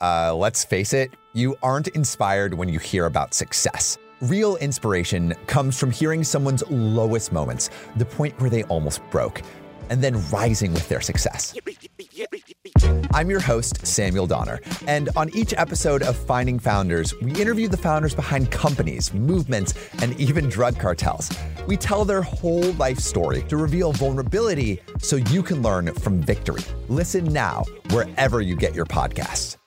Uh, let's face it, you aren't inspired when you hear about success. Real inspiration comes from hearing someone's lowest moments, the point where they almost broke, and then rising with their success. I'm your host, Samuel Donner, and on each episode of Finding Founders, we interview the founders behind companies, movements, and even drug cartels. We tell their whole life story to reveal vulnerability so you can learn from victory. Listen now, wherever you get your podcasts.